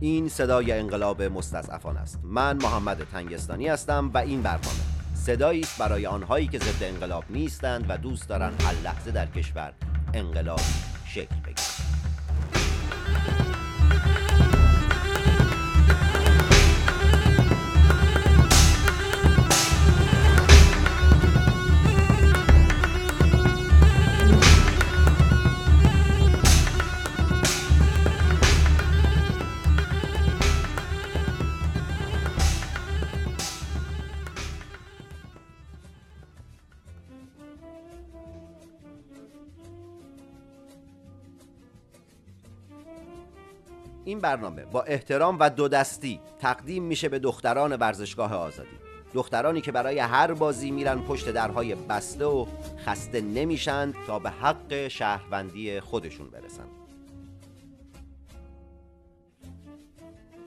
این صدای انقلاب مستضعفان است. من محمد تنگستانی هستم و این برنامه صدایی است برای آنهایی که ضد انقلاب نیستند و دوست دارند هر لحظه در کشور انقلاب شکل این برنامه با احترام و دو دستی تقدیم میشه به دختران ورزشگاه آزادی. دخترانی که برای هر بازی میرن پشت درهای بسته و خسته نمیشند تا به حق شهروندی خودشون برسند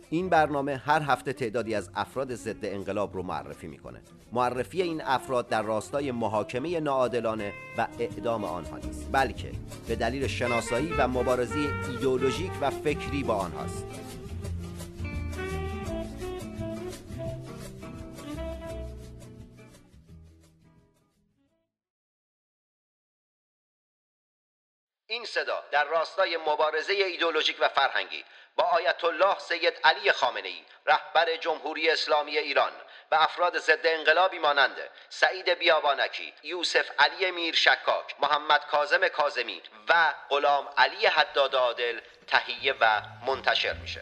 این برنامه هر هفته تعدادی از افراد ضد انقلاب رو معرفی می‌کنه. معرفی این افراد در راستای محاکمه ناعادلانه و اعدام آنها نیست بلکه به دلیل شناسایی و مبارزه ایدئولوژیک و فکری با آنهاست. صدا در راستای مبارزه ایدولوژیک و فرهنگی با آیت الله سید علی خامنه ای رهبر جمهوری اسلامی ایران و افراد ضد انقلابی مانند سعید بیابانکی، یوسف علی میر شکاک، محمد کاظم کاظمی و غلام علی حداد عادل تهیه و منتشر میشه.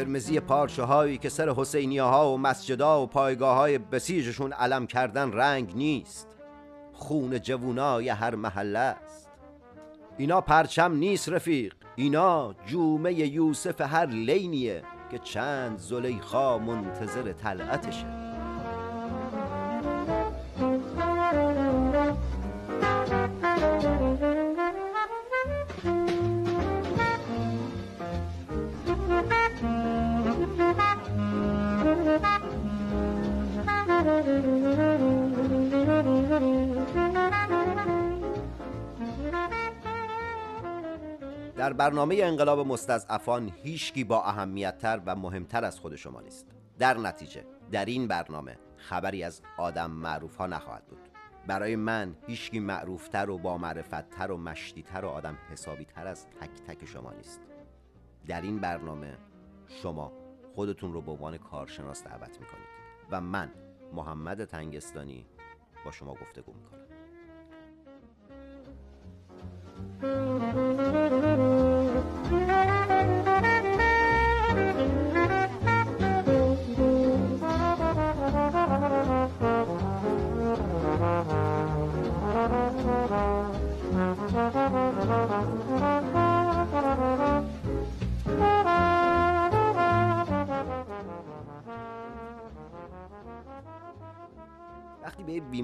قرمزی پارچه که سر حسینیه ها و مسجدا و پایگاه های بسیجشون علم کردن رنگ نیست. خون جوونای هر محله است. اینا پرچم نیست رفیق. اینا جومه یوسف هر لینیه که چند زلیخا منتظر طلعتشه. برنامه انقلاب مستضعفان هیچکی با اهمیتتر و مهمتر از خود شما نیست. در نتیجه در این برنامه خبری از آدم معروف ها نخواهد بود. برای من هیچکی معروفتر و با معرفتتر و مشتیتر و آدم حسابیتر از تک تک شما نیست. در این برنامه شما خودتون رو به عنوان کارشناس دعوت می‌کنید و من محمد تنگستانی با شما گفتگو می‌کنم.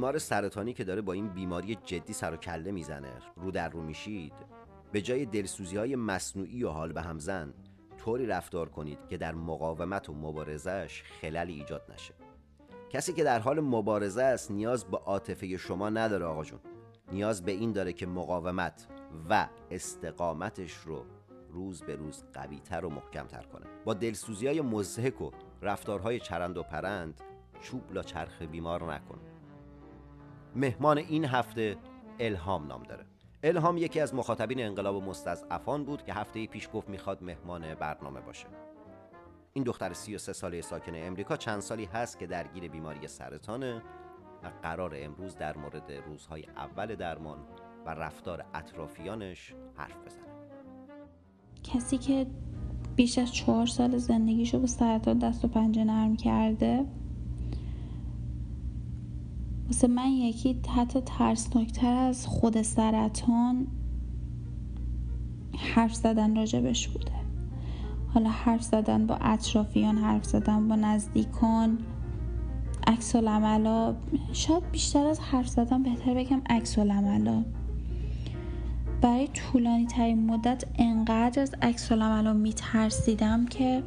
بیمار سرطانی که داره با این بیماری جدی سر و کله می‌زنه. رو در رو میشید. به جای دلسوزی های مصنوعی و حال به همزن طوری رفتار کنید که در مقاومت و مبارزش خللی ایجاد نشه. کسی که در حال مبارزه است نیاز به عاطفه شما نداره آقا جون. نیاز به این داره که مقاومت و استقامتش رو روز به روز قویتر و محکمتر کنه. با دلسوزی های مزهک و رفتارهای چرند و پرند چوب لا چرخ بیمار نکن. مهمان این هفته الهام نام داره. الهام یکی از مخاطبین انقلاب مستضعفان بود که هفته پیش گفت می‌خواد مهمان برنامه باشه. این دختر 33 ساله ساکن امریکا چند سالی هست که درگیر بیماری سرطانه و قرار امروز در مورد روزهای اول درمان و رفتار اطرافیانش حرف بزنه. کسی که بیش از چهار سال زندگیشو با سرطان دست و پنجه نرم کرده واسه من یکی حتی ترسناکتر از خود سرطان حرف زدن راجبش بوده. حالا حرف زدن با اطرافیان حرف زدن با نزدیکان عکس شاید بیشتر از حرف زدن بهتر بگم عکس برای طولانی ترین مدت انقدر از عکس می ترسیدم که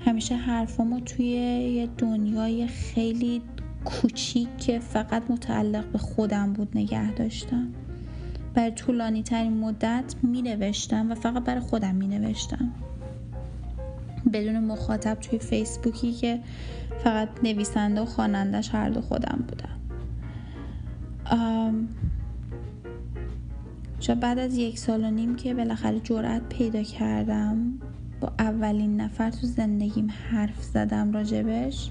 همیشه حرفامو توی یه دنیای خیلی کوچیک که فقط متعلق به خودم بود نگه داشتم. برای طولانی ترین مدت می نوشتم و فقط برای خودم می نوشتم بدون مخاطب توی فیسبوکی که فقط نویسنده و خوانندش هر دو خودم بودم شاید بعد از یک سال و نیم که بالاخره جرأت پیدا کردم با اولین نفر تو زندگیم حرف زدم راجبش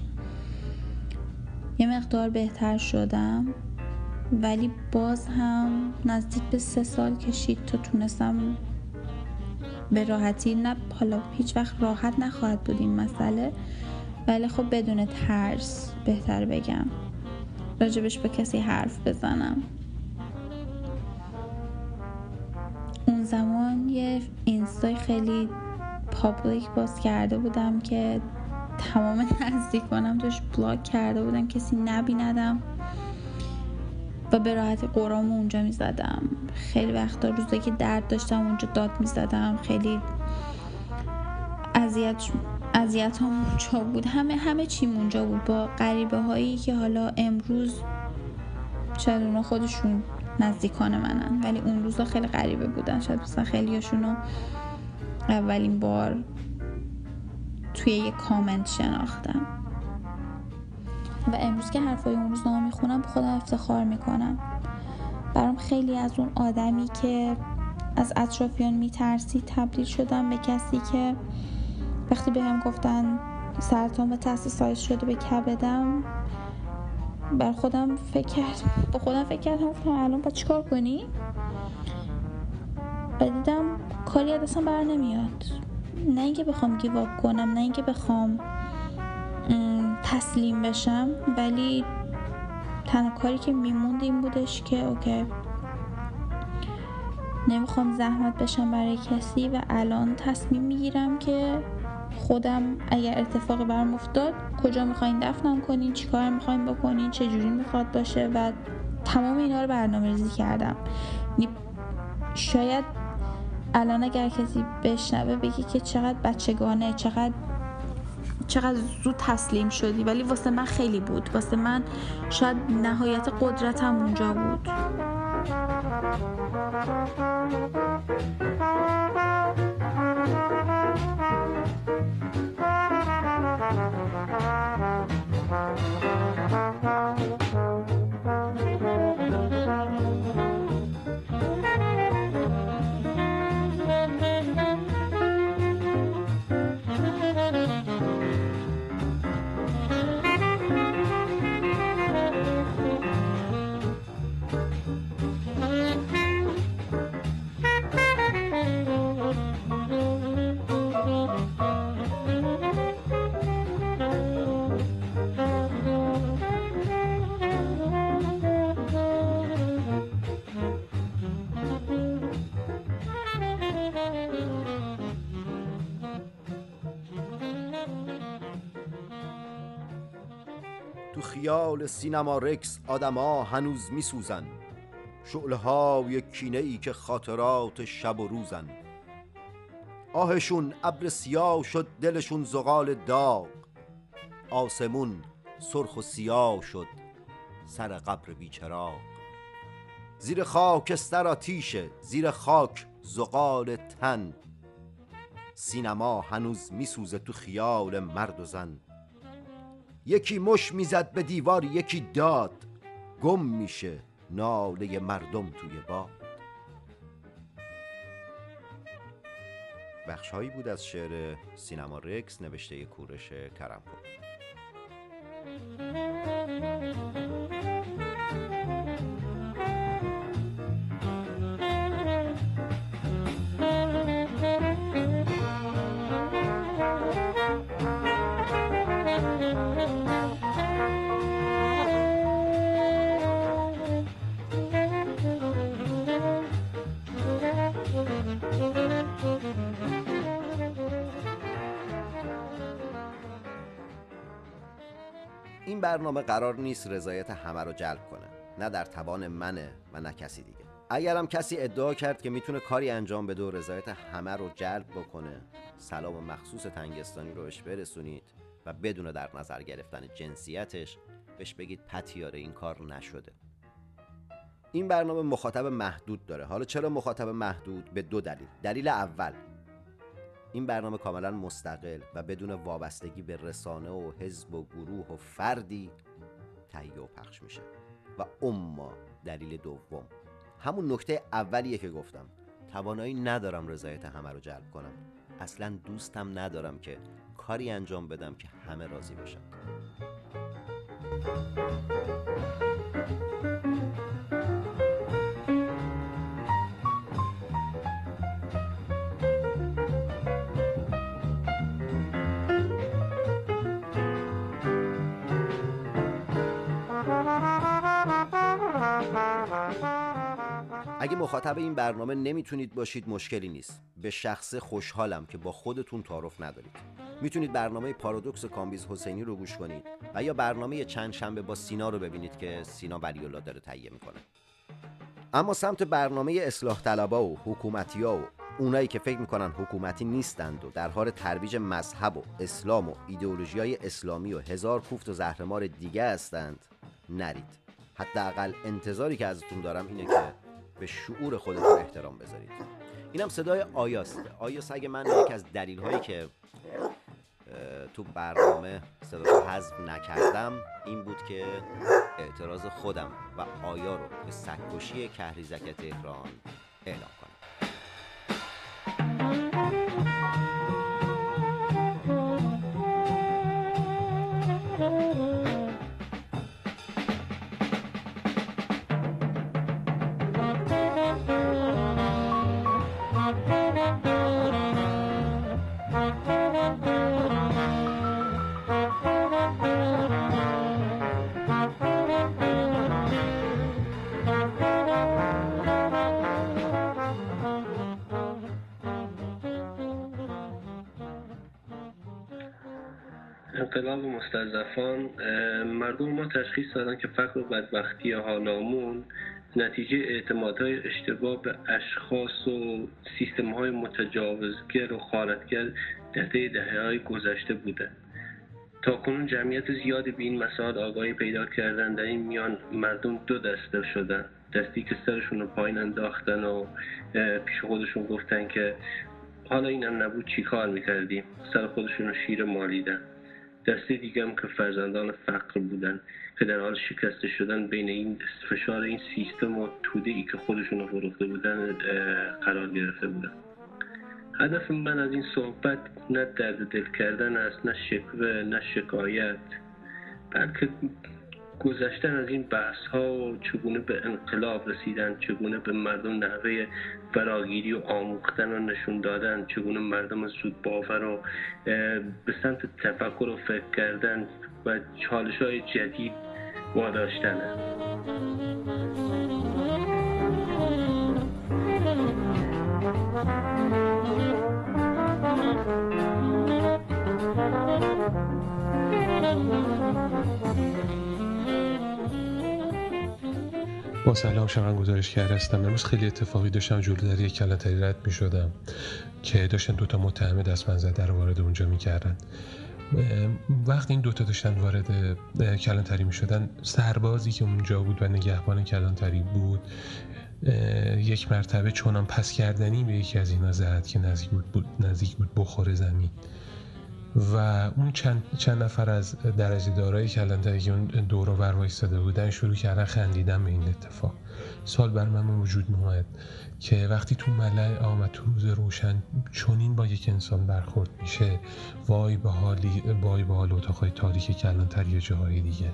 یه مقدار بهتر شدم ولی باز هم نزدیک به سه سال کشید تا تونستم به راحتی نه حالا هیچ وقت راحت نخواهد بود این مسئله ولی خب بدون ترس بهتر بگم. راجبش به کسی حرف بزنم. اون زمان یه اینستای خیلی پابلیک باز کرده بودم که تمام نزدیکانم توش بلاک کرده بودم کسی نبیندم. و به راحتی قرام اونجا می‌زدم. خیلی وقتا روزایی که درد داشتم اونجا داد می‌زدم. خیلی اذیت اذیت هم اونجا بود. همه همه چیم اونجا بود. با غریبه هایی که حالا امروز شاید اونا خودشون نزدیکان منن. ولی اون روزا خیلی غریبه بودن. شاید مثلا خیلی هاشونو اولین بار توی یه کامنت شناختم. و امروز که حرفای اون روزنامه می‌خونم به خودم افتخار می‌کنم. برام خیلی از اون آدمی که از اطرافیان میترسی تبدیل شدم به کسی که وقتی به هم گفتن سرطان به تست سایز شده به کبدم بر خودم فکر با خودم فکر کردم گفتم الان با چیکار کنی؟ و دیدم کاری از بر نمیاد. نه اینکه بخوام گیواب کنم نه اینکه بخوام تسلیم بشم ولی تنها کاری که میموند این بودش که اوکی نمی‌خوام زحمت بشم برای کسی و الان تصمیم می‌گیرم که خودم اگر اتفاقی برم افتاد کجا می‌خواین دفنم کنین چیکار می‌خواین بکنین چه جوری می‌خواد باشه و تمام اینا رو برنامه ریزی کردم شاید الان اگر کسی بشنوه بگی که چقدر بچگانه چقدر چقدر زود تسلیم شدی. ولی واسه من خیلی بود. واسه من شاید نهایت قدرتم اونجا بود. خیال سینما رکس آدما هنوز میسوزن. شعله های کینه ای که خاطرات شب و روزن. آهشون ابر سیاه شد دلشون زغال داغ. آسمون سرخ و سیاه شد سر قبر بیچراغ. زیر خاکستر آتیشه زیر خاک زغال تن. سینما هنوز میسوزه تو خیال مرد و زن. یکی مش می‌زد به دیوار یکی داد. گم میشه ناله مردم توی باد. بخشهایی بود از شعر سینما رکس نوشته کورش کرمپور. برنامه قرار نیست رضایت همه رو جلب کنه. نه در توان منه و نه کسی دیگه. اگرم کسی ادعا کرد که می‌تونه کاری انجام بده و رضایت همه رو جلب بکنه سلام مخصوص تنگستانی رو بهش برسونید و بدون در نظر گرفتن جنسیتش بهش بگید پتیاره این کار نشده. این برنامه مخاطب محدود داره. حالا چرا مخاطب محدود؟ به دو دلیل. دلیل اول این برنامه کاملا مستقل و بدون وابستگی به رسانه و حزب و گروه و فردی تهیه و پخش میشه. و اما دلیل دوم همون نکته اولیه که گفتم توانایی ندارم رضایت همه رو جلب کنم. اصلا دوستم ندارم که کاری انجام بدم که همه راضی باشن. اگه مخاطب این برنامه نمی‌تونید باشید مشکلی نیست. به شخصه خوشحالم که با خودتون تعارف ندارید. می‌تونید برنامه پارادوکس کامبیز حسینی رو گوش کنید و یا برنامه چند شنبه با سینا رو ببینید که سینا ولی داره تهیه می‌کنه. اما سمت برنامه اصلاح طلبا و حکومتی ها و اونایی که فکر می‌کنن حکومتی نیستند و در حال ترویج مذهب و اسلام و ایدئولوژی های اسلامی و هزار کوفت و زهرمار دیگه هستند نرید. حداقل انتظاری که ازتون دارم اینه که به شعور خودتون احترام بذارید. اینم صدای آیاست آیاس اگه من یکی از دلیل هایی که تو برنامه صداشو حذف نکردم این بود که اعتراض خودم و آیا رو به سکوشی کهریزک تهران اعلام کنم انقلاب مستضعفان مردم ما تشخیص دادن که فقر و بدبختی حالامون نتیجه اعتمادهای اشتباه به اشخاص و سیستم های متجاوزگر و خارتگر در دهه های گذشته بوده. تا کنون جمعیت زیادی به این مسائل آگاهی پیدا کردن در این میان مردم دو دسته شدن. دستی که سرشون رو پایین انداختن و پیش خودشون گفتن که حالا اینم نبود چی کار می‌کردیم؟ سر خودشون رو شیر مالیدن. دسته دیگه هم که فرزندان فقر بودن که در حال شکسته شدن بین این فشار این سیستم و توده ای که خودشون رو فروخته بودن قرار گرفته بودن. هدف من از این صحبت نه درد دل کردن است نه شکوه نه شکایت بلکه گذشتن از این بحث ها و چگونه به انقلاب رسیدن چگونه به مردم نحوه فراگیری و آموختن و نشون دادن چگونه مردم زود باور و به سمت تفکر و فکر کردن و چالش های جدید واداشتنه با سلام شما کرده هستم. امروز خیلی اتفاقی داشتم جلو در یک کلانتری رد می شدم که داشتن دوتا متهم دست منزده رو وارد اونجا می‌کردن. وقتی این دوتا داشتن وارد کلانتری می شدن سربازی که اونجا بود و نگهبان کلانتری بود یک مرتبه چونم پس کردنی به یکی از اینا زد که نزدیک بود, نزدیک بود بخور زمین. و اون چند, چند نفر از درجه دارایی کلانتری که اون دور و بر وایستاده بودن شروع کردن خندیدن به این اتفاق. سال بر من وجود میومد که وقتی تو ملع آمد تو روز روشن چونین با یک انسان برخورد میشه وای به حالی وای به حال اتاقای تاریک کلانتری یا جاهای دیگه.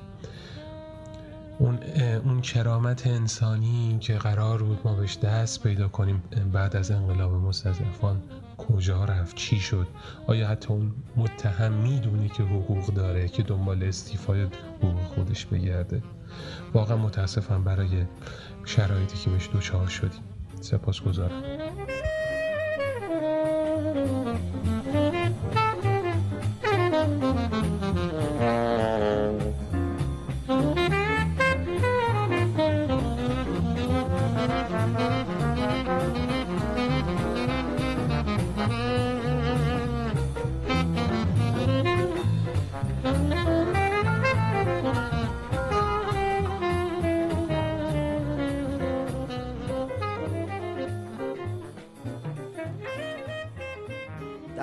اون اون کرامت انسانی که قرار بود ما بهش دست پیدا کنیم بعد از انقلاب مستضعفان کجا رفت؟ چی شد؟ آیا حتی اون متهم می‌دونه که حقوق داره که دنبال استیفای حقوق خودش بگرده؟ واقعا متاسفم برای شرایطی که بهش دوچار شدیم. سپاس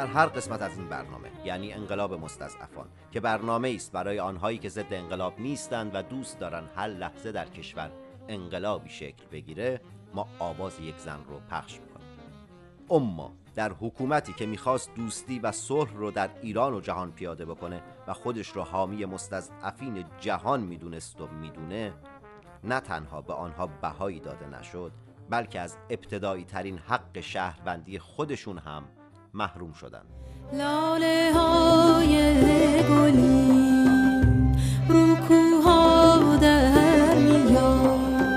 در هر قسمت از این برنامه یعنی انقلاب مستضعفان که برنامه است برای آنهایی که ضد انقلاب نیستند و دوست دارند هر لحظه در کشور انقلابی شکل بگیره ما آواز یک زن رو پخش می‌کنیم. اما در حکومتی که می‌خواست دوستی و صلح رو در ایران و جهان پیاده بکنه و خودش رو حامی مستضعفین جهان می‌دونست و می‌دونه نه تنها به آنها بهایی داده نشد بلکه از ابتدایی ترین حق شهروندی خودشون هم محروم شدند. لاله های گلی رو در میاد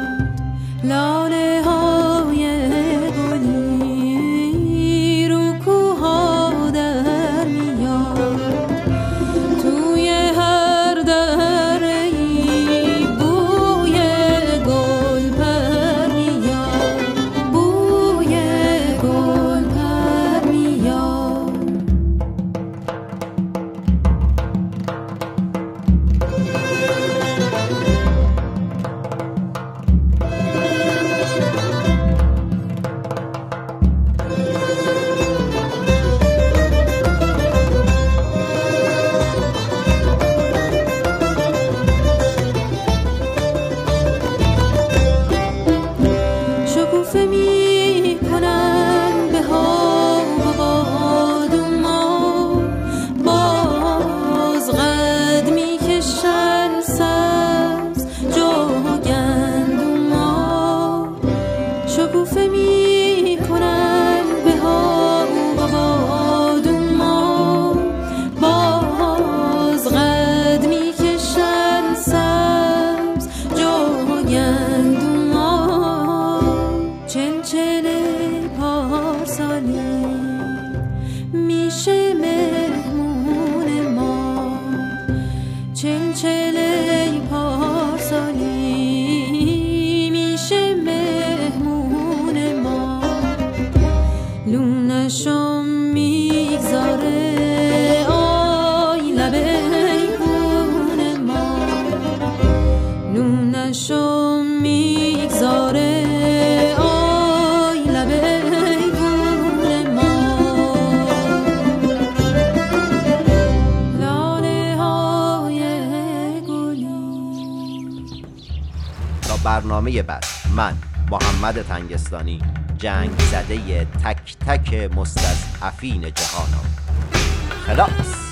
برنامه بعد من محمد تنگستانی جنگ زده تک تک مستضعفین جهانم. خلاص.